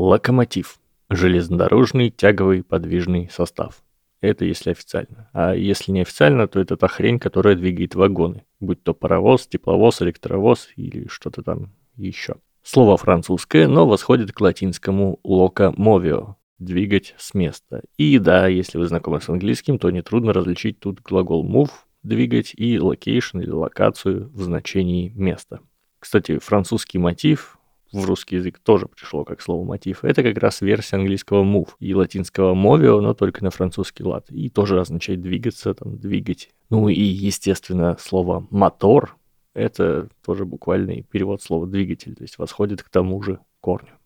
Локомотив. Железнодорожный тяговый подвижный состав. Это если официально. А если не официально, то это та хрень, которая двигает вагоны. Будь то паровоз, тепловоз, электровоз или что-то там еще. Слово французское, но восходит к латинскому «locomovio» – двигать с места. И да, если вы знакомы с английским, то нетрудно различить тут глагол move – двигать и location или локацию в значении места. Кстати, французский мотив в русский язык тоже пришло как слово мотив. Это как раз версия английского move и латинского movio, но только на французский лад. И тоже означает двигаться, там, двигать. Ну и, естественно, слово мотор – это тоже буквальный перевод слова двигатель, то есть восходит к тому же корню.